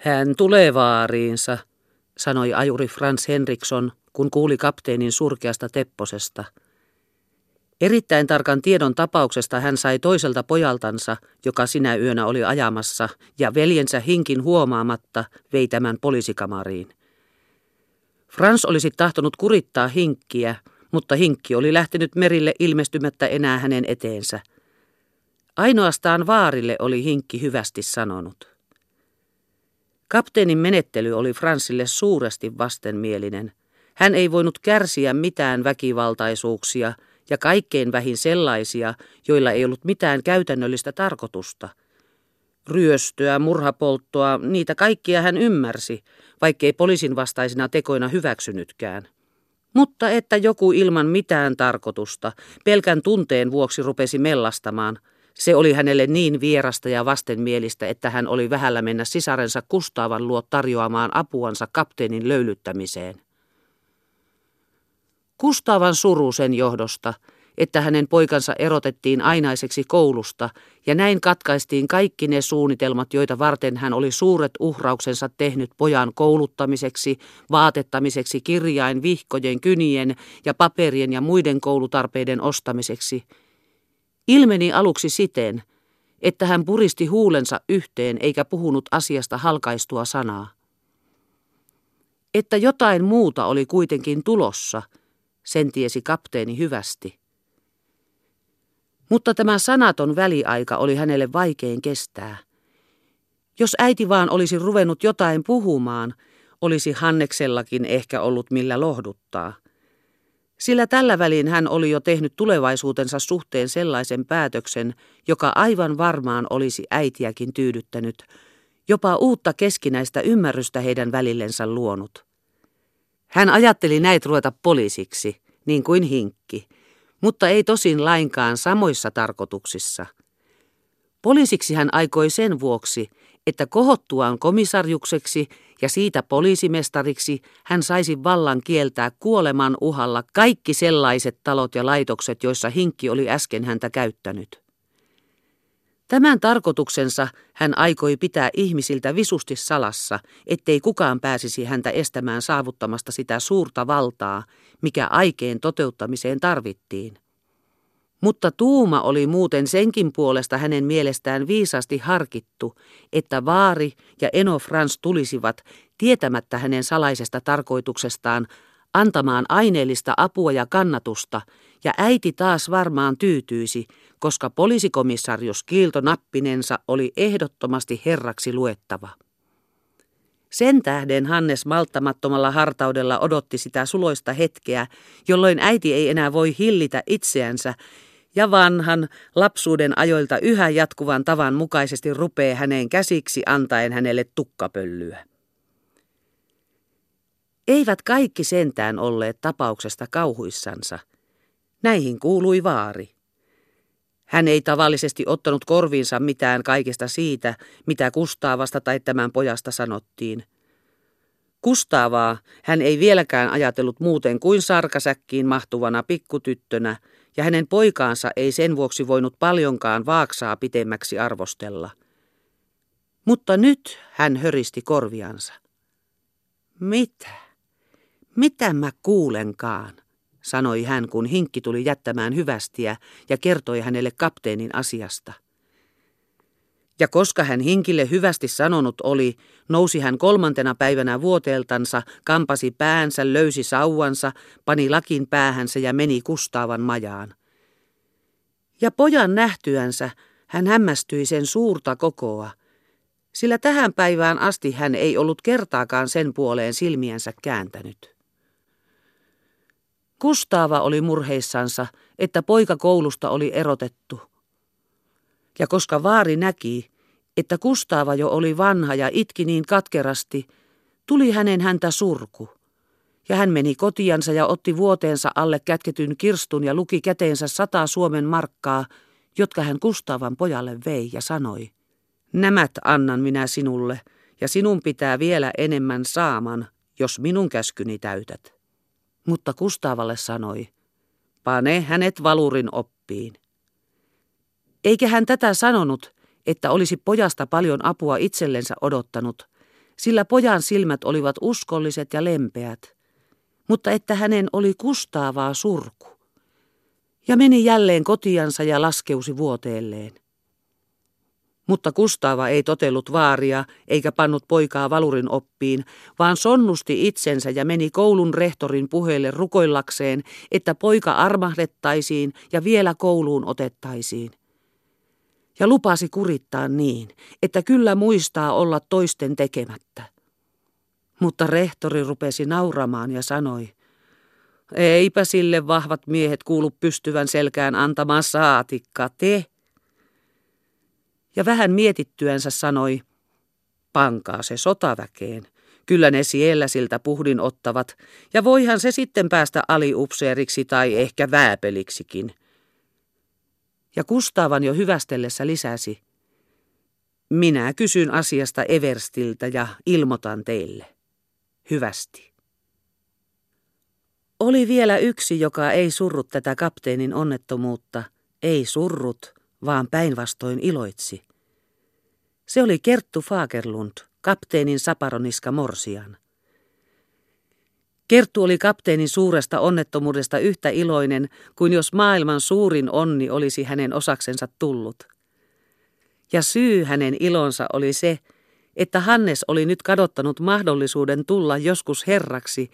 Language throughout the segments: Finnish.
Hän tulee vaariinsa, sanoi ajuri Frans Henriksson, kun kuuli kapteenin surkeasta tepposesta. Erittäin tarkan tiedon tapauksesta hän sai toiselta pojaltansa, joka sinä yönä oli ajamassa, ja veljensä hinkin huomaamatta vei tämän poliisikamariin. Frans olisi tahtonut kurittaa hinkkiä, mutta hinkki oli lähtenyt merille ilmestymättä enää hänen eteensä. Ainoastaan vaarille oli hinkki hyvästi sanonut. Kapteenin menettely oli Fransille suuresti vastenmielinen. Hän ei voinut kärsiä mitään väkivaltaisuuksia ja kaikkein vähin sellaisia, joilla ei ollut mitään käytännöllistä tarkoitusta. Ryöstöä, murhapolttoa, niitä kaikkia hän ymmärsi, vaikkei poliisin vastaisina tekoina hyväksynytkään. Mutta että joku ilman mitään tarkoitusta, pelkän tunteen vuoksi rupesi mellastamaan – se oli hänelle niin vierasta ja vastenmielistä, että hän oli vähällä mennä sisarensa Kustaavan luo tarjoamaan apuansa kapteenin löylyttämiseen. Kustaavan suru sen johdosta, että hänen poikansa erotettiin ainaiseksi koulusta ja näin katkaistiin kaikki ne suunnitelmat, joita varten hän oli suuret uhrauksensa tehnyt pojan kouluttamiseksi, vaatettamiseksi, kirjain, vihkojen, kynien ja paperien ja muiden koulutarpeiden ostamiseksi – Ilmeni aluksi siten, että hän puristi huulensa yhteen eikä puhunut asiasta halkaistua sanaa. Että jotain muuta oli kuitenkin tulossa, sen tiesi kapteeni hyvästi. Mutta tämä sanaton väliaika oli hänelle vaikein kestää. Jos äiti vaan olisi ruvennut jotain puhumaan, olisi Hanneksellakin ehkä ollut millä lohduttaa – sillä tällä välin hän oli jo tehnyt tulevaisuutensa suhteen sellaisen päätöksen, joka aivan varmaan olisi äitiäkin tyydyttänyt, jopa uutta keskinäistä ymmärrystä heidän välillensä luonut. Hän ajatteli näitä ruveta poliisiksi, niin kuin hinkki, mutta ei tosin lainkaan samoissa tarkoituksissa. Poliisiksi hän aikoi sen vuoksi, että kohottuaan komisarjukseksi ja siitä poliisimestariksi hän saisi vallan kieltää kuoleman uhalla kaikki sellaiset talot ja laitokset, joissa hinkki oli äsken häntä käyttänyt. Tämän tarkoituksensa hän aikoi pitää ihmisiltä visusti salassa, ettei kukaan pääsisi häntä estämään saavuttamasta sitä suurta valtaa, mikä aikeen toteuttamiseen tarvittiin. Mutta tuuma oli muuten senkin puolesta hänen mielestään viisasti harkittu, että Vaari ja Eno Frans tulisivat, tietämättä hänen salaisesta tarkoituksestaan, antamaan aineellista apua ja kannatusta, ja äiti taas varmaan tyytyisi, koska poliisikomissarius Kiilto Nappinensa oli ehdottomasti herraksi luettava. Sen tähden Hannes malttamattomalla hartaudella odotti sitä suloista hetkeä, jolloin äiti ei enää voi hillitä itseänsä, ja vanhan lapsuuden ajoilta yhä jatkuvan tavan mukaisesti rupee häneen käsiksi antaen hänelle tukkapöllyä. Eivät kaikki sentään olleet tapauksesta kauhuissansa. Näihin kuului vaari. Hän ei tavallisesti ottanut korviinsa mitään kaikesta siitä, mitä Kustaavasta tai tämän pojasta sanottiin. Kustaavaa hän ei vieläkään ajatellut muuten kuin sarkasäkkiin mahtuvana pikkutyttönä, ja hänen poikaansa ei sen vuoksi voinut paljonkaan vaaksaa pitemmäksi arvostella. Mutta nyt hän höristi korviansa. Mitä? Mitä mä kuulenkaan? sanoi hän, kun hinkki tuli jättämään hyvästiä ja kertoi hänelle kapteenin asiasta. Ja koska hän hinkille hyvästi sanonut oli, nousi hän kolmantena päivänä vuoteeltansa, kampasi päänsä, löysi sauvansa, pani lakin päähänsä ja meni Kustaavan majaan. Ja pojan nähtyänsä hän hämmästyi sen suurta kokoa, sillä tähän päivään asti hän ei ollut kertaakaan sen puoleen silmiänsä kääntänyt. Kustaava oli murheissansa, että poika koulusta oli erotettu – ja koska vaari näki, että Kustaava jo oli vanha ja itki niin katkerasti, tuli hänen häntä surku. Ja hän meni kotiansa ja otti vuoteensa alle kätketyn kirstun ja luki käteensä sata Suomen markkaa, jotka hän Kustaavan pojalle vei ja sanoi, Nämät annan minä sinulle, ja sinun pitää vielä enemmän saaman, jos minun käskyni täytät. Mutta Kustaavalle sanoi, pane hänet valurin oppiin. Eikä hän tätä sanonut, että olisi pojasta paljon apua itsellensä odottanut, sillä pojan silmät olivat uskolliset ja lempeät, mutta että hänen oli kustaavaa surku. Ja meni jälleen kotiansa ja laskeusi vuoteelleen. Mutta Kustaava ei totellut vaaria eikä pannut poikaa valurin oppiin, vaan sonnusti itsensä ja meni koulun rehtorin puheelle rukoillakseen, että poika armahdettaisiin ja vielä kouluun otettaisiin. Ja lupasi kurittaa niin, että kyllä muistaa olla toisten tekemättä. Mutta rehtori rupesi nauramaan ja sanoi, eipä sille vahvat miehet kuulu pystyvän selkään antamaan saatikka, te ja vähän mietittyänsä sanoi, pankaa se sotaväkeen. Kyllä ne siellä siltä puhdin ottavat, ja voihan se sitten päästä aliupseeriksi tai ehkä vääpeliksikin. Ja Kustavan jo hyvästellessä lisäsi, minä kysyn asiasta Everstiltä ja ilmoitan teille. Hyvästi. Oli vielä yksi, joka ei surrut tätä kapteenin onnettomuutta, ei surrut, vaan päinvastoin iloitsi. Se oli Kerttu Fagerlund, kapteenin saparoniska Morsian. Kerttu oli kapteenin suuresta onnettomuudesta yhtä iloinen kuin jos maailman suurin onni olisi hänen osaksensa tullut. Ja syy hänen ilonsa oli se, että Hannes oli nyt kadottanut mahdollisuuden tulla joskus herraksi,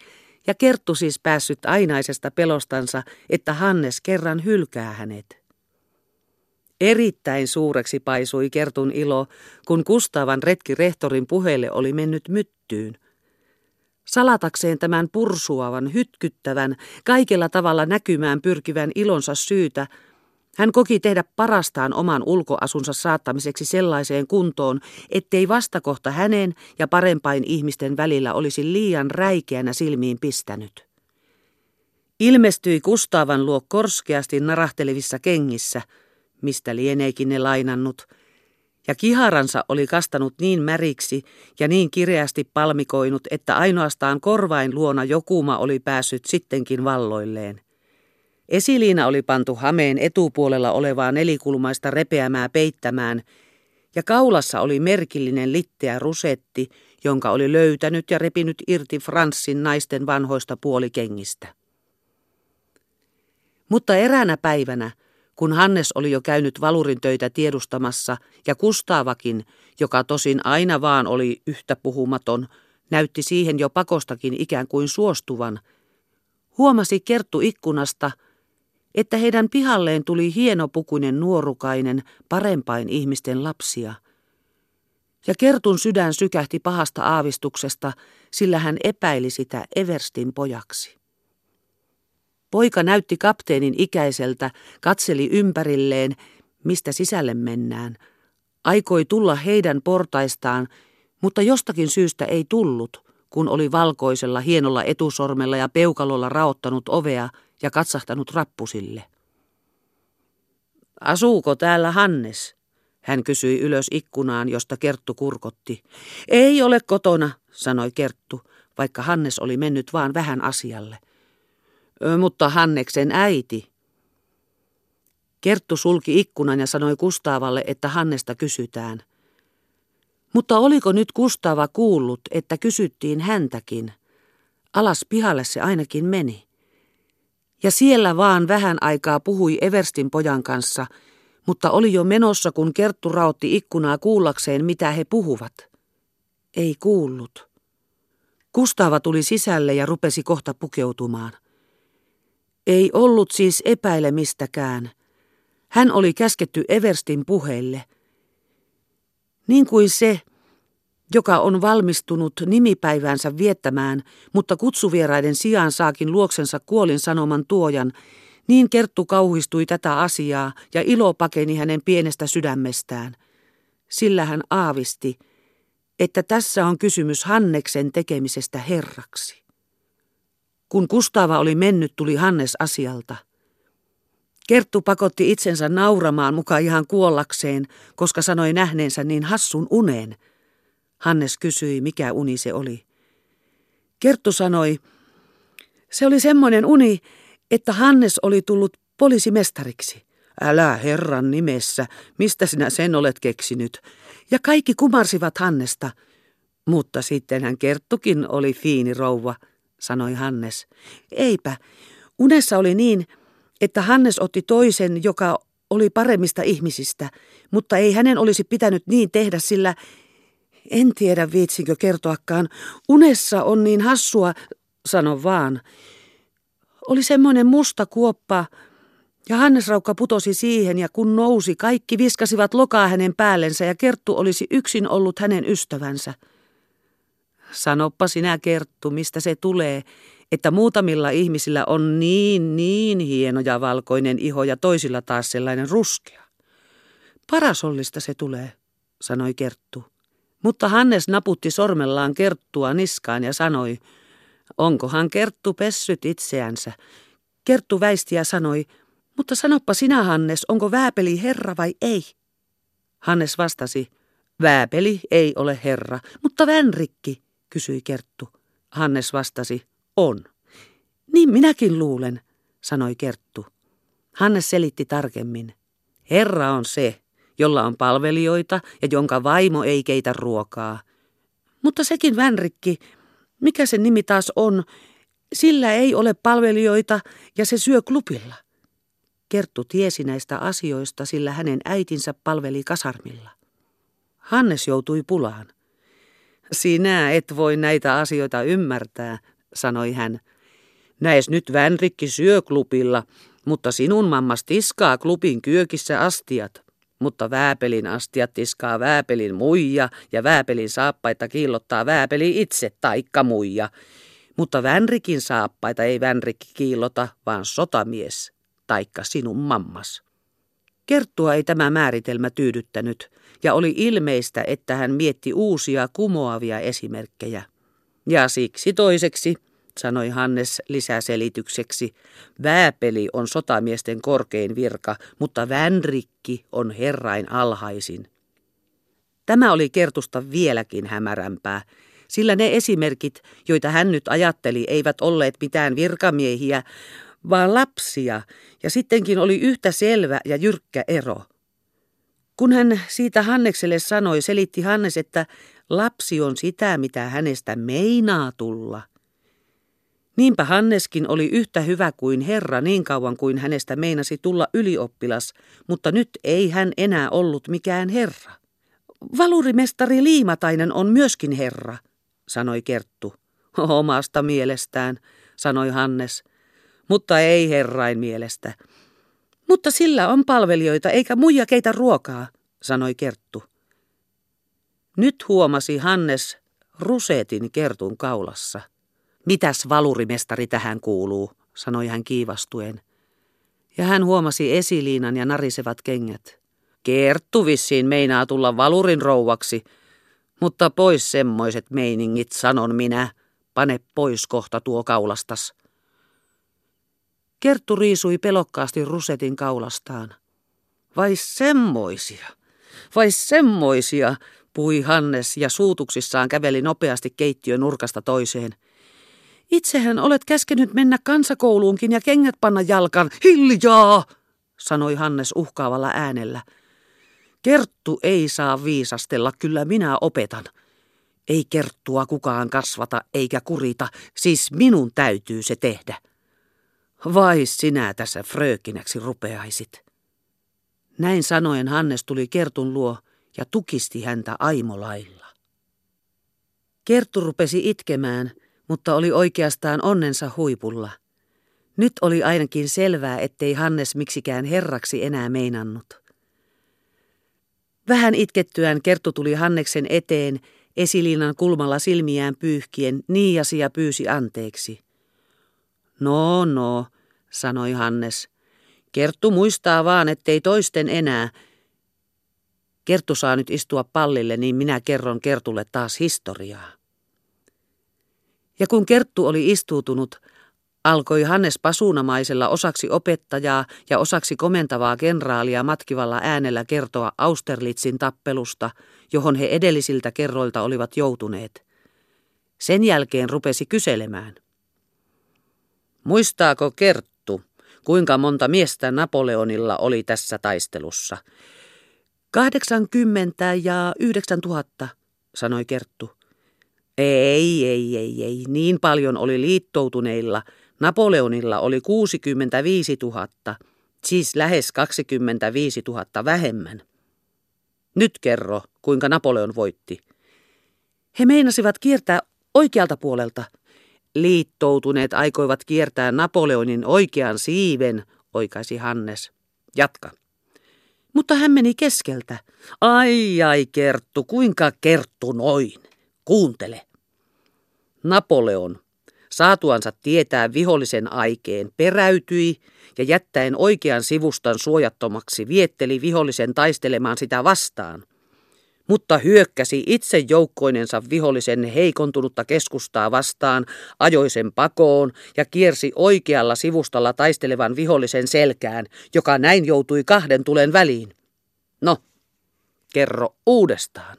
ja Kerttu siis päässyt ainaisesta pelostansa, että Hannes kerran hylkää hänet. Erittäin suureksi paisui Kertun ilo, kun Kustavan retki rehtorin puheelle oli mennyt myttyyn. Salatakseen tämän pursuavan, hytkyttävän, kaikella tavalla näkymään pyrkivän ilonsa syytä, hän koki tehdä parastaan oman ulkoasunsa saattamiseksi sellaiseen kuntoon, ettei vastakohta hänen ja parempain ihmisten välillä olisi liian räikeänä silmiin pistänyt. Ilmestyi Kustavan luo korskeasti narahtelevissa kengissä – mistä lieneekin ne lainannut, ja kiharansa oli kastanut niin märiksi ja niin kireästi palmikoinut, että ainoastaan korvain luona jokuma oli päässyt sittenkin valloilleen. Esiliina oli pantu hameen etupuolella olevaa nelikulmaista repeämää peittämään, ja kaulassa oli merkillinen litteä rusetti, jonka oli löytänyt ja repinyt irti Franssin naisten vanhoista puolikengistä. Mutta eräänä päivänä, kun Hannes oli jo käynyt valurin töitä tiedustamassa ja Kustaavakin, joka tosin aina vaan oli yhtä puhumaton, näytti siihen jo pakostakin ikään kuin suostuvan, huomasi Kerttu ikkunasta, että heidän pihalleen tuli hienopukuinen nuorukainen parempain ihmisten lapsia. Ja Kertun sydän sykähti pahasta aavistuksesta, sillä hän epäili sitä Everstin pojaksi. Poika näytti kapteenin ikäiseltä, katseli ympärilleen, mistä sisälle mennään. Aikoi tulla heidän portaistaan, mutta jostakin syystä ei tullut, kun oli valkoisella hienolla etusormella ja peukalolla raottanut ovea ja katsahtanut rappusille. Asuuko täällä Hannes? Hän kysyi ylös ikkunaan, josta Kerttu kurkotti. Ei ole kotona, sanoi Kerttu, vaikka Hannes oli mennyt vaan vähän asialle. Mutta Hanneksen äiti. Kerttu sulki ikkunan ja sanoi Kustaavalle, että Hannesta kysytään. Mutta oliko nyt Kustaava kuullut, että kysyttiin häntäkin? Alas pihalle se ainakin meni. Ja siellä vaan vähän aikaa puhui Everstin pojan kanssa, mutta oli jo menossa, kun Kerttu rautti ikkunaa kuullakseen, mitä he puhuvat. Ei kuullut. Kustaava tuli sisälle ja rupesi kohta pukeutumaan. Ei ollut siis epäilemistäkään. Hän oli käsketty Everstin puheille. Niin kuin se, joka on valmistunut nimipäivänsä viettämään, mutta kutsuvieraiden sijaan saakin luoksensa kuolin sanoman tuojan, niin Kerttu kauhistui tätä asiaa ja ilo pakeni hänen pienestä sydämestään. Sillä hän aavisti, että tässä on kysymys Hanneksen tekemisestä herraksi. Kun Kustava oli mennyt, tuli Hannes asialta. Kerttu pakotti itsensä nauramaan mukaan ihan kuollakseen, koska sanoi nähneensä niin hassun unen. Hannes kysyi, mikä uni se oli. Kerttu sanoi, se oli semmoinen uni, että Hannes oli tullut poliisimestariksi. Älä herran nimessä, mistä sinä sen olet keksinyt? Ja kaikki kumarsivat Hannesta. Mutta sitten hän Kerttukin oli fiini rouva, sanoi Hannes. Eipä, unessa oli niin, että Hannes otti toisen, joka oli paremmista ihmisistä, mutta ei hänen olisi pitänyt niin tehdä, sillä en tiedä viitsinkö kertoakaan. Unessa on niin hassua, sano vaan. Oli semmoinen musta kuoppa, ja Hannes Raukka putosi siihen, ja kun nousi, kaikki viskasivat lokaa hänen päällensä, ja Kerttu olisi yksin ollut hänen ystävänsä. Sanoppa sinä, Kerttu, mistä se tulee, että muutamilla ihmisillä on niin, niin hieno ja valkoinen iho ja toisilla taas sellainen ruskea. Parasollista se tulee, sanoi Kerttu. Mutta Hannes naputti sormellaan Kerttua niskaan ja sanoi, onkohan Kerttu pessyt itseänsä. Kerttu väisti ja sanoi, mutta sanoppa sinä Hannes, onko Vääpeli herra vai ei? Hannes vastasi, Vääpeli ei ole herra, mutta Vänrikki, kysyi Kerttu. Hannes vastasi, on. Niin minäkin luulen, sanoi Kerttu. Hannes selitti tarkemmin. Herra on se, jolla on palvelijoita ja jonka vaimo ei keitä ruokaa. Mutta sekin Vänrikki, mikä sen nimi taas on, sillä ei ole palvelijoita ja se syö klubilla. Kerttu tiesi näistä asioista, sillä hänen äitinsä palveli kasarmilla. Hannes joutui pulaan. Sinä et voi näitä asioita ymmärtää, sanoi hän. Näes nyt Vänrikki syö klubilla, mutta sinun mammas tiskaa klubin kyökissä astiat. Mutta Vääpelin astiat tiskaa Vääpelin muija ja Vääpelin saappaita kiillottaa Vääpeli itse taikka muija. Mutta Vänrikin saappaita ei Vänrikki kiillota, vaan sotamies, taikka sinun mammas. Kerttua ei tämä määritelmä tyydyttänyt, ja oli ilmeistä, että hän mietti uusia kumoavia esimerkkejä. Ja siksi toiseksi, sanoi Hannes lisäselitykseksi, vääpeli on sotamiesten korkein virka, mutta vänrikki on herrain alhaisin. Tämä oli kertusta vieläkin hämärämpää, sillä ne esimerkit, joita hän nyt ajatteli, eivät olleet mitään virkamiehiä, vaan lapsia, ja sittenkin oli yhtä selvä ja jyrkkä ero. Kun hän siitä Hannekselle sanoi, selitti Hannes, että Lapsi on sitä, mitä hänestä meinaa tulla. Niinpä Hanneskin oli yhtä hyvä kuin Herra niin kauan kuin hänestä meinasi tulla ylioppilas, mutta nyt ei hän enää ollut mikään Herra. Valurimestari Liimatainen on myöskin Herra, sanoi Kerttu. Omasta mielestään, sanoi Hannes, mutta ei herrain mielestä. Mutta sillä on palvelijoita eikä muija keitä ruokaa, sanoi Kerttu. Nyt huomasi Hannes rusetin kertun kaulassa. Mitäs valurimestari tähän kuuluu, sanoi hän kiivastuen. Ja hän huomasi esiliinan ja narisevat kengät. Kerttu vissiin meinaa tulla valurin rouvaksi, mutta pois semmoiset meiningit, sanon minä. Pane pois kohta tuo kaulastas. Kerttu riisui pelokkaasti rusetin kaulastaan. Vai semmoisia, vai semmoisia, puhui Hannes ja suutuksissaan käveli nopeasti keittiön nurkasta toiseen. Itsehän olet käskenyt mennä kansakouluunkin ja kengät panna jalkan. Hiljaa, sanoi Hannes uhkaavalla äänellä. Kerttu ei saa viisastella, kyllä minä opetan. Ei kerttua kukaan kasvata eikä kurita, siis minun täytyy se tehdä. Vai sinä tässä fröökinäksi rupeaisit? Näin sanoen Hannes tuli Kertun luo ja tukisti häntä aimolailla. Kerttu rupesi itkemään, mutta oli oikeastaan onnensa huipulla. Nyt oli ainakin selvää, ettei Hannes miksikään herraksi enää meinannut. Vähän itkettyään Kerttu tuli Hanneksen eteen, esiliinan kulmalla silmiään pyyhkien, niiasi ja pyysi anteeksi. No, no, sanoi Hannes. Kerttu muistaa vaan, ettei toisten enää, Kerttu saa nyt istua pallille, niin minä kerron Kertulle taas historiaa. Ja kun Kerttu oli istuutunut, alkoi Hannes pasuunamaisella osaksi opettajaa ja osaksi komentavaa kenraalia matkivalla äänellä kertoa Austerlitzin tappelusta, johon he edellisiltä kerroilta olivat joutuneet. Sen jälkeen rupesi kyselemään. Muistaako Kerttu, kuinka monta miestä Napoleonilla oli tässä taistelussa? 80 ja 9000, sanoi Kerttu. Ei, ei, ei, ei. Niin paljon oli liittoutuneilla. Napoleonilla oli 65 000, siis lähes 25 000 vähemmän. Nyt kerro, kuinka Napoleon voitti. He meinasivat kiertää oikealta puolelta. Liittoutuneet aikoivat kiertää Napoleonin oikean siiven, oikaisi Hannes. Jatka. Mutta hän meni keskeltä. Ai ai Kerttu, kuinka Kerttu noin? Kuuntele. Napoleon, saatuansa tietää vihollisen aikeen, peräytyi ja jättäen oikean sivustan suojattomaksi vietteli vihollisen taistelemaan sitä vastaan – mutta hyökkäsi itse joukkoinensa vihollisen heikontunutta keskustaa vastaan, ajoi sen pakoon ja kiersi oikealla sivustalla taistelevan vihollisen selkään, joka näin joutui kahden tulen väliin. No, kerro uudestaan.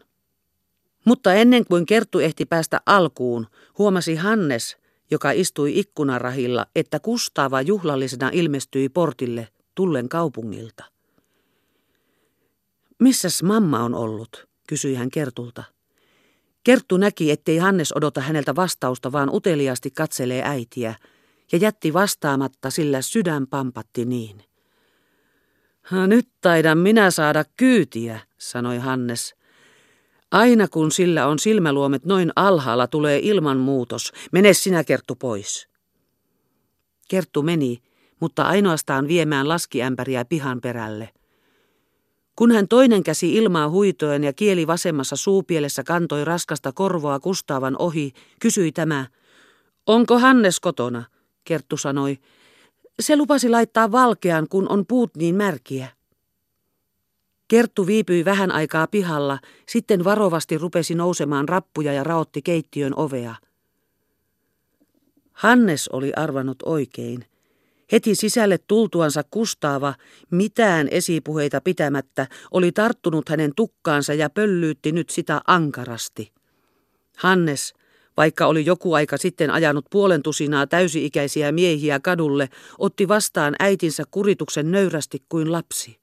Mutta ennen kuin Kerttu ehti päästä alkuun, huomasi Hannes, joka istui ikkunarahilla, että Kustava juhlallisena ilmestyi portille tullen kaupungilta. Missäs mamma on ollut? Kysyi hän Kertulta. Kerttu näki, ettei Hannes odota häneltä vastausta, vaan uteliaasti katselee äitiä, ja jätti vastaamatta, sillä sydän pampatti niin. Nyt taidan minä saada kyytiä, sanoi Hannes. Aina kun sillä on silmäluomet noin alhaalla, tulee ilmanmuutos. Mene sinä, Kerttu, pois. Kerttu meni, mutta ainoastaan viemään laskiämpäriä pihan perälle. Kun hän toinen käsi ilmaa huitoen ja kieli vasemmassa suupielessä kantoi raskasta korvoa Kustaavan ohi, kysyi tämä, onko Hannes kotona? Kerttu sanoi, se lupasi laittaa valkean, kun on puut niin märkiä. Kerttu viipyi vähän aikaa pihalla, sitten varovasti rupesi nousemaan rappuja ja raotti keittiön ovea. Hannes oli arvannut oikein. Heti sisälle tultuansa Kustaava, mitään esipuheita pitämättä, oli tarttunut hänen tukkaansa ja pöllyytti nyt sitä ankarasti. Hannes, vaikka oli joku aika sitten ajanut puolen tusinaa täysi-ikäisiä miehiä kadulle, otti vastaan äitinsä kurituksen nöyrästi kuin lapsi.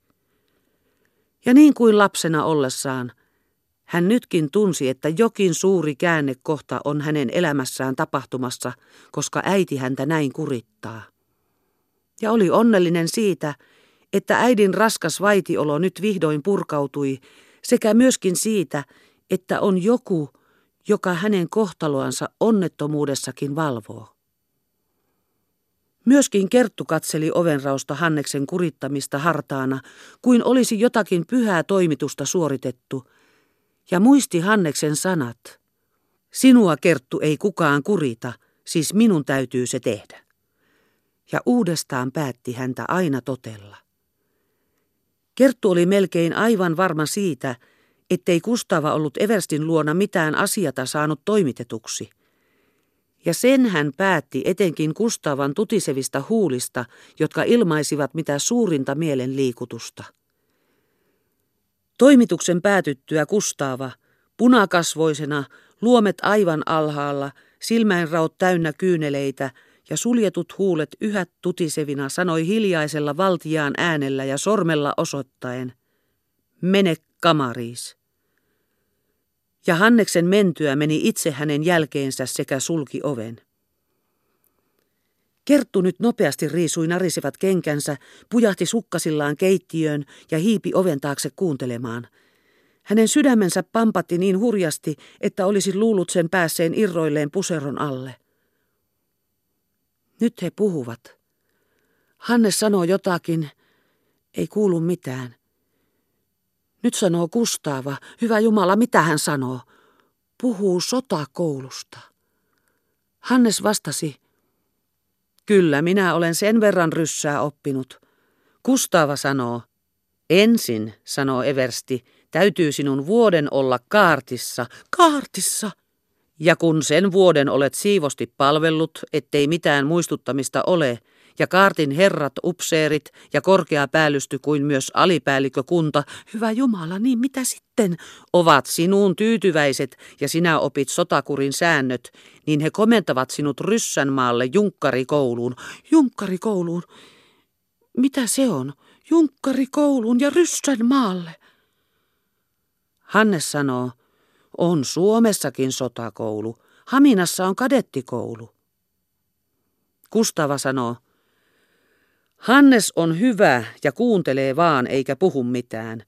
Ja niin kuin lapsena ollessaan, hän nytkin tunsi, että jokin suuri käännekohta on hänen elämässään tapahtumassa, koska äiti häntä näin kurittaa ja oli onnellinen siitä, että äidin raskas vaitiolo nyt vihdoin purkautui, sekä myöskin siitä, että on joku, joka hänen kohtaloansa onnettomuudessakin valvoo. Myöskin Kerttu katseli ovenrausta Hanneksen kurittamista hartaana, kuin olisi jotakin pyhää toimitusta suoritettu, ja muisti Hanneksen sanat. Sinua, Kerttu, ei kukaan kurita, siis minun täytyy se tehdä ja uudestaan päätti häntä aina totella. Kerttu oli melkein aivan varma siitä, ettei Kustava ollut Everstin luona mitään asiata saanut toimitetuksi. Ja sen hän päätti etenkin Kustavan tutisevista huulista, jotka ilmaisivat mitä suurinta mielenliikutusta. Toimituksen päätyttyä Kustava, punakasvoisena, luomet aivan alhaalla, silmäinraut täynnä kyyneleitä, ja suljetut huulet yhä tutisevina sanoi hiljaisella valtiaan äänellä ja sormella osoittaen, mene kamariis. Ja Hanneksen mentyä meni itse hänen jälkeensä sekä sulki oven. Kerttu nyt nopeasti riisui narisivat kenkänsä, pujahti sukkasillaan keittiöön ja hiipi oven taakse kuuntelemaan. Hänen sydämensä pampatti niin hurjasti, että olisi luullut sen päässeen irroilleen puseron alle. Nyt he puhuvat. Hannes sanoo jotakin, ei kuulu mitään. Nyt sanoo Kustaava, hyvä Jumala, mitä hän sanoo? Puhuu sotakoulusta. Hannes vastasi, kyllä minä olen sen verran ryssää oppinut. Kustaava sanoo, ensin, sanoo Eversti, täytyy sinun vuoden olla kaartissa. Kaartissa, ja kun sen vuoden olet siivosti palvellut, ettei mitään muistuttamista ole, ja kaartin herrat, upseerit ja korkea päällysty kuin myös alipäällikkökunta, hyvä Jumala, niin mitä sitten, ovat sinuun tyytyväiset ja sinä opit sotakurin säännöt, niin he komentavat sinut Ryssänmaalle Junkkarikouluun. Junkkarikouluun? Mitä se on? Junkkarikouluun ja Ryssänmaalle? Hannes sanoo, On Suomessakin sotakoulu. Haminassa on kadettikoulu. Kustava sanoo, Hannes on hyvä ja kuuntelee vaan eikä puhu mitään.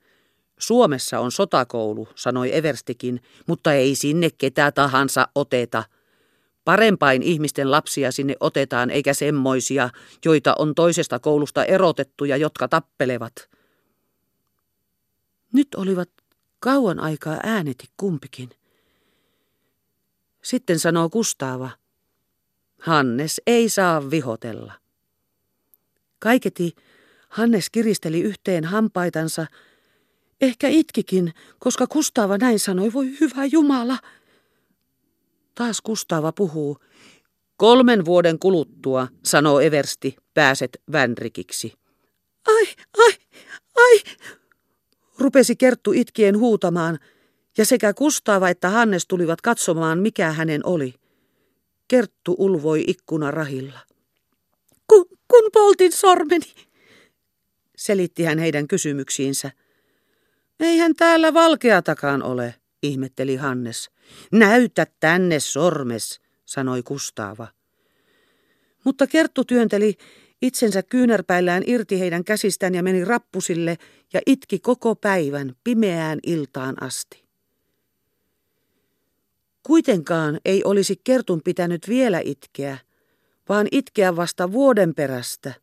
Suomessa on sotakoulu, sanoi Everstikin, mutta ei sinne ketä tahansa oteta. Parempain ihmisten lapsia sinne otetaan eikä semmoisia, joita on toisesta koulusta erotettu ja jotka tappelevat. Nyt olivat kauan aikaa ääneti kumpikin. Sitten sanoo Kustaava, Hannes ei saa vihotella. Kaiketi Hannes kiristeli yhteen hampaitansa, ehkä itkikin, koska Kustaava näin sanoi, voi hyvä Jumala. Taas Kustaava puhuu. Kolmen vuoden kuluttua, sanoo Eversti, pääset vänrikiksi. Ai, ai, ai, rupesi Kerttu itkien huutamaan, ja sekä Kustaava että Hannes tulivat katsomaan, mikä hänen oli. Kerttu ulvoi ikkunarahilla. Kun, kun poltin sormeni, selitti hän heidän kysymyksiinsä. Eihän täällä valkeatakaan ole, ihmetteli Hannes. Näytä tänne sormes, sanoi Kustaava. Mutta Kerttu työnteli itsensä kyynärpäillään irti heidän käsistään ja meni rappusille ja itki koko päivän pimeään iltaan asti. Kuitenkaan ei olisi Kertun pitänyt vielä itkeä, vaan itkeä vasta vuoden perästä,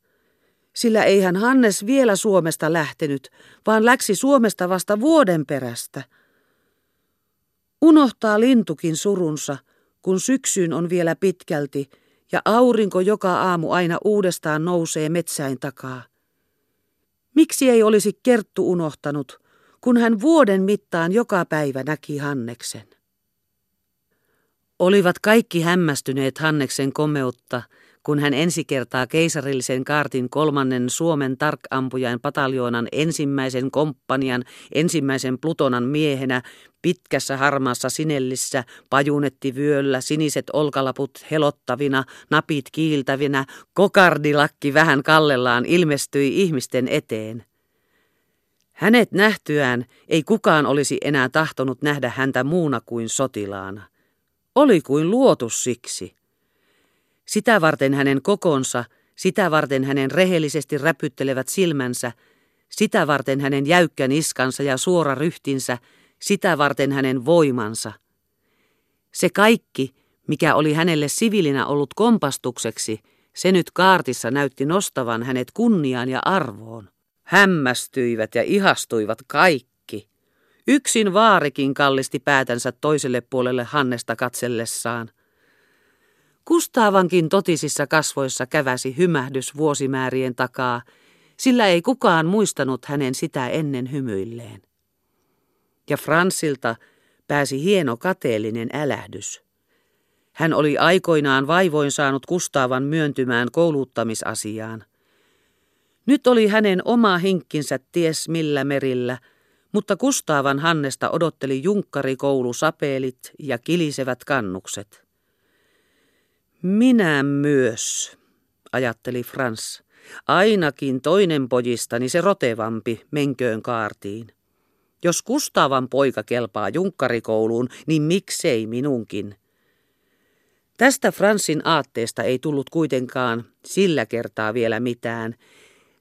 sillä eihän Hannes vielä Suomesta lähtenyt, vaan läksi Suomesta vasta vuoden perästä. Unohtaa lintukin surunsa, kun syksyyn on vielä pitkälti, ja aurinko joka aamu aina uudestaan nousee metsäin takaa. Miksi ei olisi Kerttu unohtanut, kun hän vuoden mittaan joka päivä näki Hanneksen? Olivat kaikki hämmästyneet Hanneksen komeutta, kun hän ensi kertaa keisarillisen kaartin kolmannen Suomen tarkampujain pataljoonan ensimmäisen komppanian ensimmäisen plutonan miehenä pitkässä harmaassa sinellissä, pajunetti vyöllä, siniset olkalaput helottavina, napit kiiltävinä, kokardilakki vähän kallellaan ilmestyi ihmisten eteen. Hänet nähtyään ei kukaan olisi enää tahtonut nähdä häntä muuna kuin sotilaana. Oli kuin luotu siksi. Sitä varten hänen kokonsa, sitä varten hänen rehellisesti räpyttelevät silmänsä, sitä varten hänen jäykkä niskansa ja suora ryhtinsä, sitä varten hänen voimansa. Se kaikki, mikä oli hänelle sivilinä ollut kompastukseksi, se nyt kaartissa näytti nostavan hänet kunniaan ja arvoon. Hämmästyivät ja ihastuivat kaikki. Yksin vaarikin kallisti päätänsä toiselle puolelle Hannesta katsellessaan. Kustaavankin totisissa kasvoissa käväsi hymähdys vuosimäärien takaa, sillä ei kukaan muistanut hänen sitä ennen hymyilleen. Ja Fransilta pääsi hieno kateellinen älähdys. Hän oli aikoinaan vaivoin saanut Kustaavan myöntymään kouluttamisasiaan. Nyt oli hänen oma hinkkinsä ties millä merillä, mutta Kustaavan Hannesta odotteli junkkarikoulu sapeelit ja kilisevät kannukset. Minä myös, ajatteli Frans. Ainakin toinen pojistani se rotevampi menköön kaartiin. Jos Kustavan poika kelpaa junkkarikouluun, niin miksei minunkin? Tästä Fransin aatteesta ei tullut kuitenkaan sillä kertaa vielä mitään,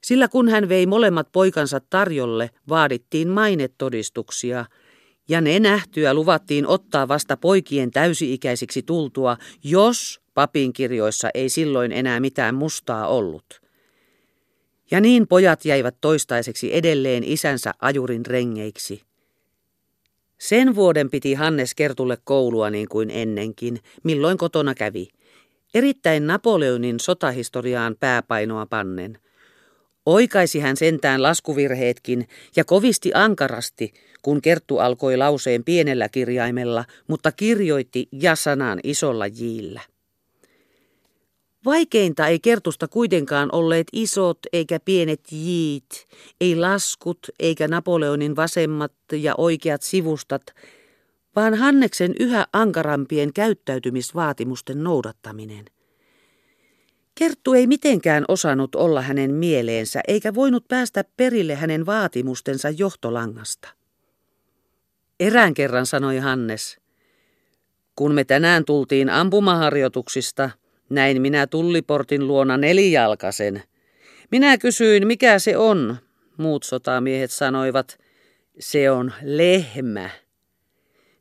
sillä kun hän vei molemmat poikansa tarjolle, vaadittiin mainetodistuksia, ja ne nähtyä luvattiin ottaa vasta poikien täysi-ikäisiksi tultua, jos Papin kirjoissa ei silloin enää mitään mustaa ollut. Ja niin pojat jäivät toistaiseksi edelleen isänsä ajurin rengeiksi. Sen vuoden piti Hannes Kertulle koulua niin kuin ennenkin, milloin kotona kävi. Erittäin Napoleonin sotahistoriaan pääpainoa pannen. Oikaisi hän sentään laskuvirheetkin ja kovisti ankarasti, kun Kerttu alkoi lauseen pienellä kirjaimella, mutta kirjoitti ja-sanan isolla jillä. Vaikeinta ei kertusta kuitenkaan olleet isot eikä pienet jiit, ei laskut eikä Napoleonin vasemmat ja oikeat sivustat, vaan Hanneksen yhä ankarampien käyttäytymisvaatimusten noudattaminen. Kerttu ei mitenkään osannut olla hänen mieleensä eikä voinut päästä perille hänen vaatimustensa johtolangasta. Erään kerran sanoi Hannes. Kun me tänään tultiin ampumaharjoituksista, näin minä tulliportin luona nelijalkasen. Minä kysyin, mikä se on. Muut sotamiehet sanoivat, se on lehmä.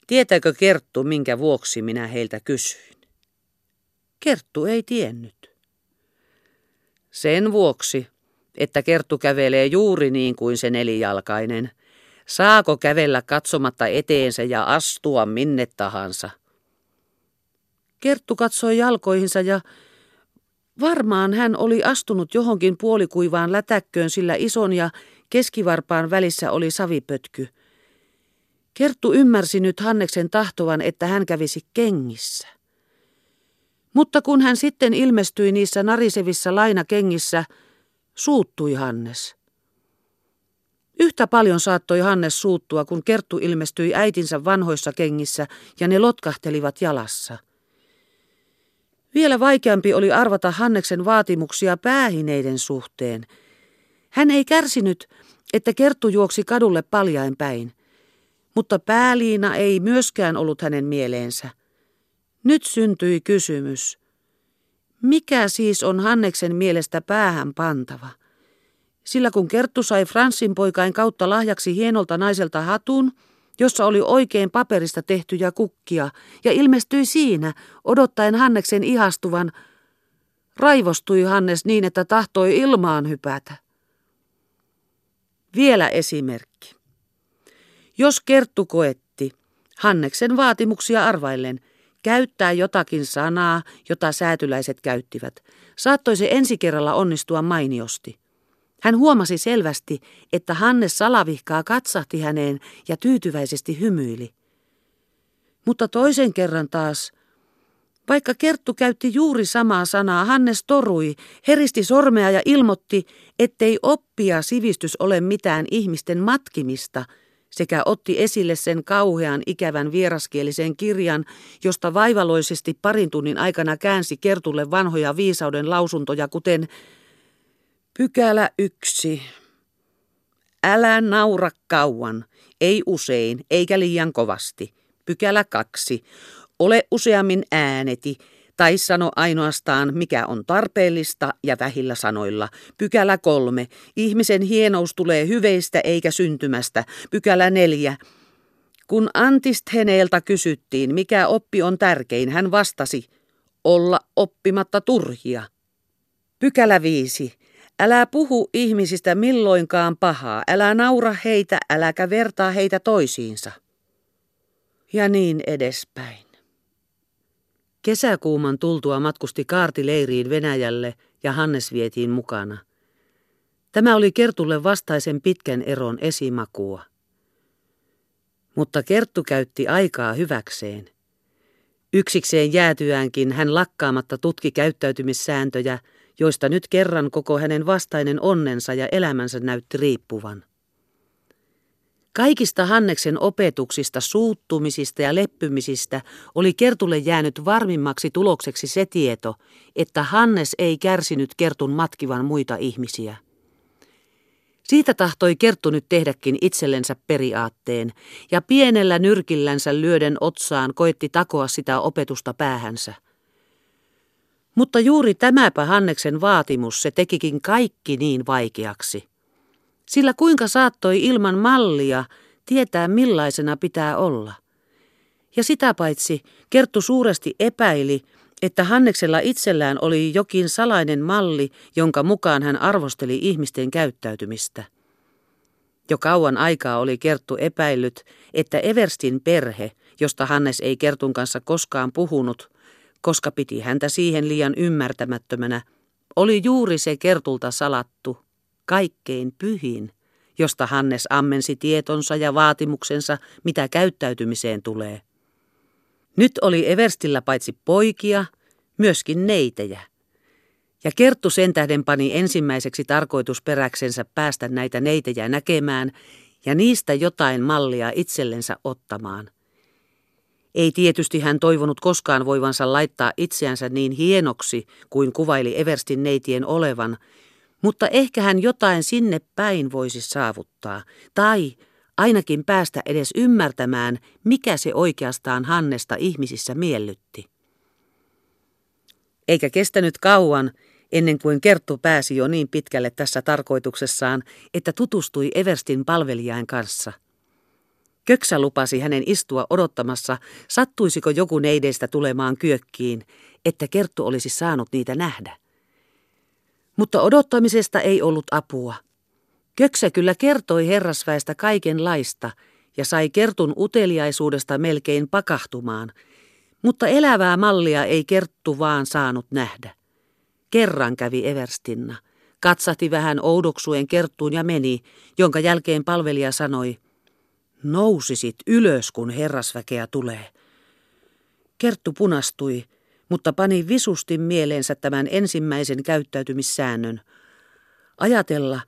Tietääkö Kerttu, minkä vuoksi minä heiltä kysyin? Kerttu ei tiennyt. Sen vuoksi, että Kerttu kävelee juuri niin kuin se nelijalkainen. Saako kävellä katsomatta eteensä ja astua minne tahansa? Kerttu katsoi jalkoihinsa ja varmaan hän oli astunut johonkin puolikuivaan lätäkköön, sillä ison ja keskivarpaan välissä oli savipötky. Kerttu ymmärsi nyt Hanneksen tahtovan, että hän kävisi kengissä. Mutta kun hän sitten ilmestyi niissä narisevissa lainakengissä, suuttui Hannes. Yhtä paljon saattoi Hannes suuttua, kun Kerttu ilmestyi äitinsä vanhoissa kengissä ja ne lotkahtelivat jalassa. Vielä vaikeampi oli arvata Hanneksen vaatimuksia päähineiden suhteen. Hän ei kärsinyt, että Kerttu juoksi kadulle paljain päin, mutta pääliina ei myöskään ollut hänen mieleensä. Nyt syntyi kysymys. Mikä siis on Hanneksen mielestä päähän pantava? Sillä kun Kerttu sai Franssin poikain kautta lahjaksi hienolta naiselta hatun, jossa oli oikein paperista tehtyjä kukkia, ja ilmestyi siinä, odottaen Hanneksen ihastuvan, raivostui Hannes niin, että tahtoi ilmaan hypätä. Vielä esimerkki. Jos Kerttu koetti, Hanneksen vaatimuksia arvaillen, käyttää jotakin sanaa, jota säätyläiset käyttivät, saattoi se ensi kerralla onnistua mainiosti. Hän huomasi selvästi, että Hannes salavihkaa katsahti häneen ja tyytyväisesti hymyili. Mutta toisen kerran taas, vaikka Kerttu käytti juuri samaa sanaa, Hannes torui, heristi sormea ja ilmoitti, ettei oppia sivistys ole mitään ihmisten matkimista, sekä otti esille sen kauhean ikävän vieraskielisen kirjan, josta vaivaloisesti parin tunnin aikana käänsi Kertulle vanhoja viisauden lausuntoja, kuten Pykälä yksi. Älä naura kauan, ei usein, eikä liian kovasti. Pykälä kaksi. Ole useammin ääneti, tai sano ainoastaan, mikä on tarpeellista ja vähillä sanoilla. Pykälä kolme. Ihmisen hienous tulee hyveistä eikä syntymästä. Pykälä neljä. Kun Antistheneelta kysyttiin, mikä oppi on tärkein, hän vastasi, olla oppimatta turhia. Pykälä viisi. Älä puhu ihmisistä milloinkaan pahaa, älä naura heitä, äläkä vertaa heitä toisiinsa. Ja niin edespäin. Kesäkuuman tultua matkusti Kaarti leiriin Venäjälle ja Hannes vietiin mukana. Tämä oli Kertulle vastaisen pitkän eron esimakua. Mutta Kerttu käytti aikaa hyväkseen. Yksikseen jäätyäänkin hän lakkaamatta tutki käyttäytymissääntöjä – joista nyt kerran koko hänen vastainen onnensa ja elämänsä näytti riippuvan. Kaikista Hanneksen opetuksista, suuttumisista ja leppymisistä oli Kertulle jäänyt varmimmaksi tulokseksi se tieto, että Hannes ei kärsinyt Kertun matkivan muita ihmisiä. Siitä tahtoi Kerttu nyt tehdäkin itsellensä periaatteen, ja pienellä nyrkillänsä lyöden otsaan koetti takoa sitä opetusta päähänsä. Mutta juuri tämäpä Hanneksen vaatimus se tekikin kaikki niin vaikeaksi. Sillä kuinka saattoi ilman mallia tietää millaisena pitää olla. Ja sitä paitsi Kerttu suuresti epäili, että Hanneksella itsellään oli jokin salainen malli, jonka mukaan hän arvosteli ihmisten käyttäytymistä. Jo kauan aikaa oli Kerttu epäillyt, että Everstin perhe, josta Hannes ei Kertun kanssa koskaan puhunut, koska piti häntä siihen liian ymmärtämättömänä, oli juuri se kertulta salattu, kaikkein pyhin, josta Hannes ammensi tietonsa ja vaatimuksensa, mitä käyttäytymiseen tulee. Nyt oli Everstillä paitsi poikia, myöskin neitejä. Ja Kerttu sen tähden pani ensimmäiseksi tarkoitusperäksensä päästä näitä neitejä näkemään ja niistä jotain mallia itsellensä ottamaan – ei tietysti hän toivonut koskaan voivansa laittaa itseänsä niin hienoksi kuin kuvaili Everstin neitien olevan, mutta ehkä hän jotain sinne päin voisi saavuttaa, tai ainakin päästä edes ymmärtämään, mikä se oikeastaan Hannesta ihmisissä miellytti. Eikä kestänyt kauan, ennen kuin Kerttu pääsi jo niin pitkälle tässä tarkoituksessaan, että tutustui Everstin palvelijain kanssa. Köksä lupasi hänen istua odottamassa, sattuisiko joku neideistä tulemaan kyökkiin, että Kerttu olisi saanut niitä nähdä. Mutta odottamisesta ei ollut apua. Köksä kyllä kertoi herrasväestä kaikenlaista ja sai Kertun uteliaisuudesta melkein pakahtumaan, mutta elävää mallia ei Kerttu vaan saanut nähdä. Kerran kävi Everstinna. Katsahti vähän oudoksuen Kerttuun ja meni, jonka jälkeen palvelija sanoi, nousisit ylös, kun herrasväkeä tulee. Kerttu punastui, mutta pani visusti mieleensä tämän ensimmäisen käyttäytymissäännön. Ajatella,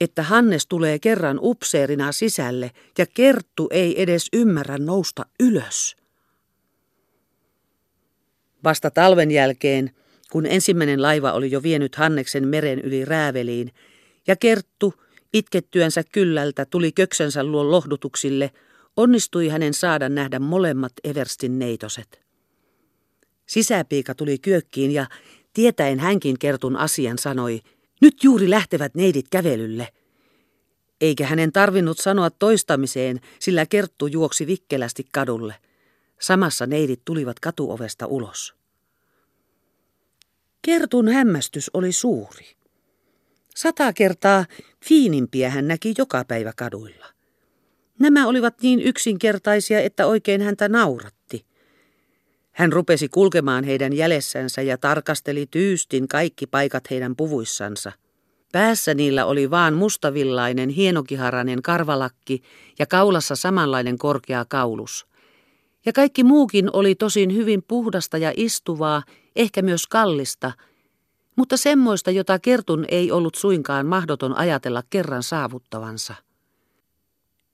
että Hannes tulee kerran upseerina sisälle ja Kerttu ei edes ymmärrä nousta ylös. Vasta talven jälkeen, kun ensimmäinen laiva oli jo vienyt Hanneksen meren yli rääveliin, ja Kerttu, itkettyänsä kyllältä, tuli köksensä luo lohdutuksille, onnistui hänen saada nähdä molemmat Everstin neitoset. Sisäpiika tuli kyökkiin ja, tietäen hänkin Kertun asian, sanoi, nyt juuri lähtevät neidit kävelylle. Eikä hänen tarvinnut sanoa toistamiseen, sillä Kerttu juoksi vikkelästi kadulle. Samassa neidit tulivat katuovesta ulos. Kertun hämmästys oli suuri. Sata kertaa fiinimpiä hän näki joka päivä kaduilla. Nämä olivat niin yksinkertaisia, että oikein häntä nauratti. Hän rupesi kulkemaan heidän jälessänsä ja tarkasteli tyystin kaikki paikat heidän puvuissansa. Päässä niillä oli vaan mustavillainen, hienokiharainen karvalakki ja kaulassa samanlainen korkea kaulus. Ja kaikki muukin oli tosin hyvin puhdasta ja istuvaa, ehkä myös kallista, mutta semmoista, jota Kertun ei ollut suinkaan mahdoton ajatella kerran saavuttavansa.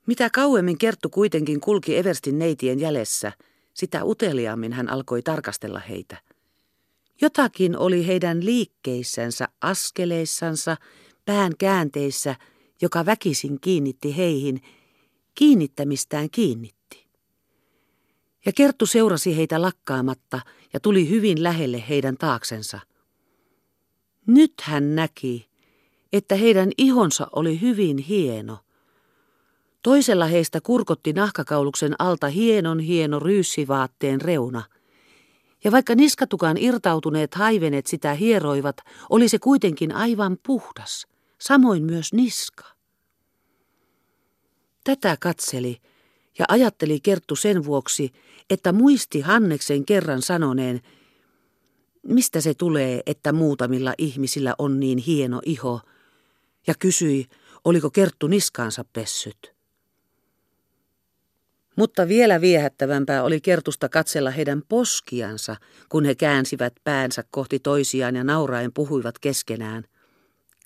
Mitä kauemmin Kerttu kuitenkin kulki Everstin neitien jäljessä, sitä uteliaammin hän alkoi tarkastella heitä. Jotakin oli heidän liikkeissänsä, askeleissansa, pään käänteissä, joka väkisin kiinnitti heihin, kiinnittämistään kiinnitti. Ja Kerttu seurasi heitä lakkaamatta ja tuli hyvin lähelle heidän taaksensa. Nyt hän näki, että heidän ihonsa oli hyvin hieno – Toisella heistä kurkotti nahkakauluksen alta hienon hieno ryyssivaatteen reuna. Ja vaikka niskatukan irtautuneet haivenet sitä hieroivat, oli se kuitenkin aivan puhdas, samoin myös niska. Tätä katseli ja ajatteli Kerttu sen vuoksi, että muisti Hanneksen kerran sanoneen, mistä se tulee, että muutamilla ihmisillä on niin hieno iho, ja kysyi, oliko Kerttu niskaansa pessyt. Mutta vielä viehättävämpää oli kertusta katsella heidän poskiansa, kun he käänsivät päänsä kohti toisiaan ja nauraen puhuivat keskenään.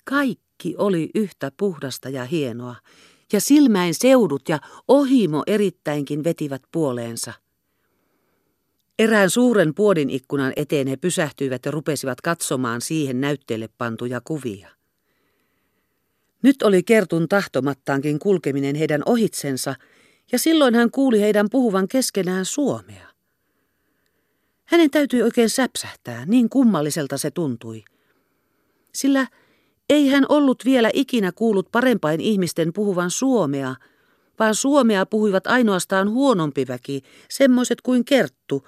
Kaikki oli yhtä puhdasta ja hienoa, ja silmäin seudut ja ohimo erittäinkin vetivät puoleensa. Erään suuren puodin ikkunan eteen he pysähtyivät ja rupesivat katsomaan siihen näytteelle pantuja kuvia. Nyt oli kertun tahtomattaankin kulkeminen heidän ohitsensa – ja silloin hän kuuli heidän puhuvan keskenään suomea. Hänen täytyi oikein säpsähtää, niin kummalliselta se tuntui. Sillä ei hän ollut vielä ikinä kuullut parempain ihmisten puhuvan suomea, vaan suomea puhuivat ainoastaan huonompi väki, semmoiset kuin Kerttu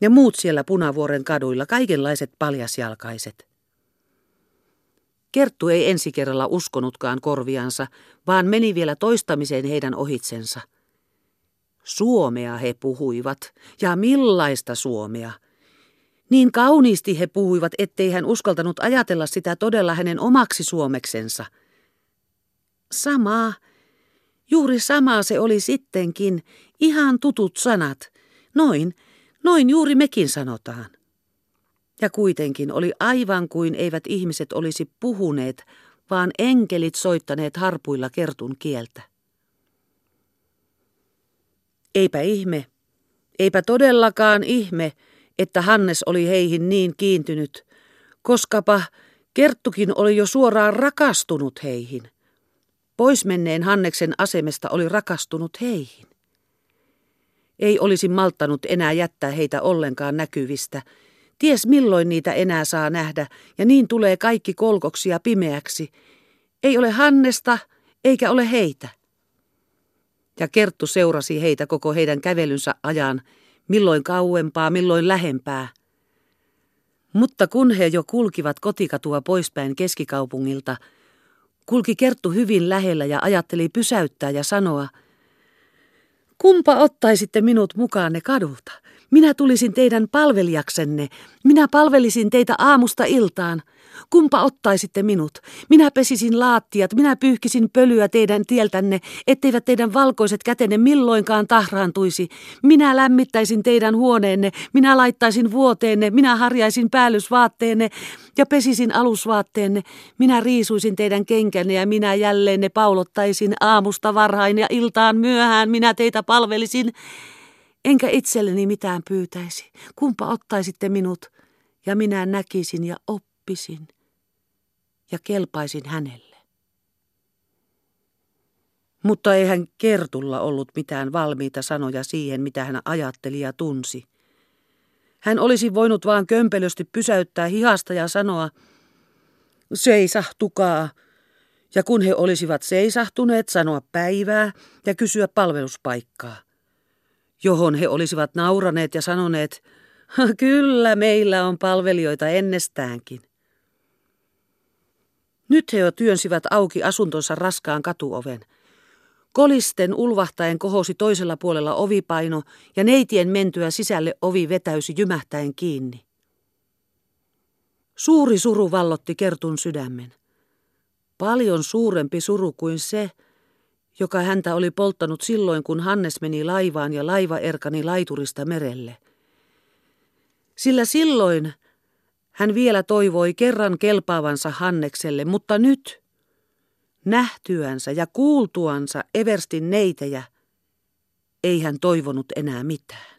ja muut siellä Punavuoren kaduilla, kaikenlaiset paljasjalkaiset. Kerttu ei ensi kerralla uskonutkaan korviansa, vaan meni vielä toistamiseen heidän ohitsensa – Suomea he puhuivat, ja millaista suomea. Niin kauniisti he puhuivat, ettei hän uskaltanut ajatella sitä todella hänen omaksi suomeksensa. Samaa, juuri samaa se oli sittenkin, ihan tutut sanat. Noin, noin juuri mekin sanotaan. Ja kuitenkin oli aivan kuin eivät ihmiset olisi puhuneet, vaan enkelit soittaneet harpuilla kertun kieltä. Eipä ihme, eipä todellakaan ihme, että Hannes oli heihin niin kiintynyt, koskapa Kerttukin oli jo suoraan rakastunut heihin. Poismenneen Hanneksen asemesta oli rakastunut heihin. Ei olisi malttanut enää jättää heitä ollenkaan näkyvistä. Ties milloin niitä enää saa nähdä, ja niin tulee kaikki kolkoksi ja pimeäksi. Ei ole Hannesta, eikä ole heitä. Ja Kerttu seurasi heitä koko heidän kävelynsä ajan, milloin kauempaa, milloin lähempää. Mutta kun he jo kulkivat kotikatua poispäin keskikaupungilta, kulki Kerttu hyvin lähellä ja ajatteli pysäyttää ja sanoa, Kumpa ottaisitte minut mukaanne kadulta? Minä tulisin teidän palvelijaksenne. Minä palvelisin teitä aamusta iltaan. Kumpa ottaisitte minut? Minä pesisin laattiat, minä pyyhkisin pölyä teidän tieltänne, etteivät teidän valkoiset kätenne milloinkaan tahraantuisi. Minä lämmittäisin teidän huoneenne, minä laittaisin vuoteenne, minä harjaisin päällysvaatteenne ja pesisin alusvaatteenne. Minä riisuisin teidän kenkänne ja minä jälleen ne paulottaisin aamusta varhain ja iltaan myöhään minä teitä palvelisin. Enkä itselleni mitään pyytäisi. Kumpa ottaisitte minut ja minä näkisin ja oppisin ja kelpaisin hänelle. Mutta eihän Kertulla ollut mitään valmiita sanoja siihen, mitä hän ajatteli ja tunsi. Hän olisi voinut vaan kömpelösti pysäyttää hihasta ja sanoa, seisahtukaa, ja kun he olisivat seisahtuneet, sanoa päivää ja kysyä palveluspaikkaa, johon he olisivat nauraneet ja sanoneet, kyllä meillä on palvelijoita ennestäänkin. Nyt he jo työnsivät auki asuntonsa raskaan katuoven. Kolisten ulvahtaen kohosi toisella puolella ovipaino ja neitien mentyä sisälle ovi vetäysi jymähtäen kiinni. Suuri suru vallotti Kertun sydämen. Paljon suurempi suru kuin se, joka häntä oli polttanut silloin, kun Hannes meni laivaan ja laiva erkani laiturista merelle. Sillä silloin hän vielä toivoi kerran kelpaavansa Hannekselle, mutta nyt, nähtyänsä ja kuultuansa Everstin neitejä, ei hän toivonut enää mitään.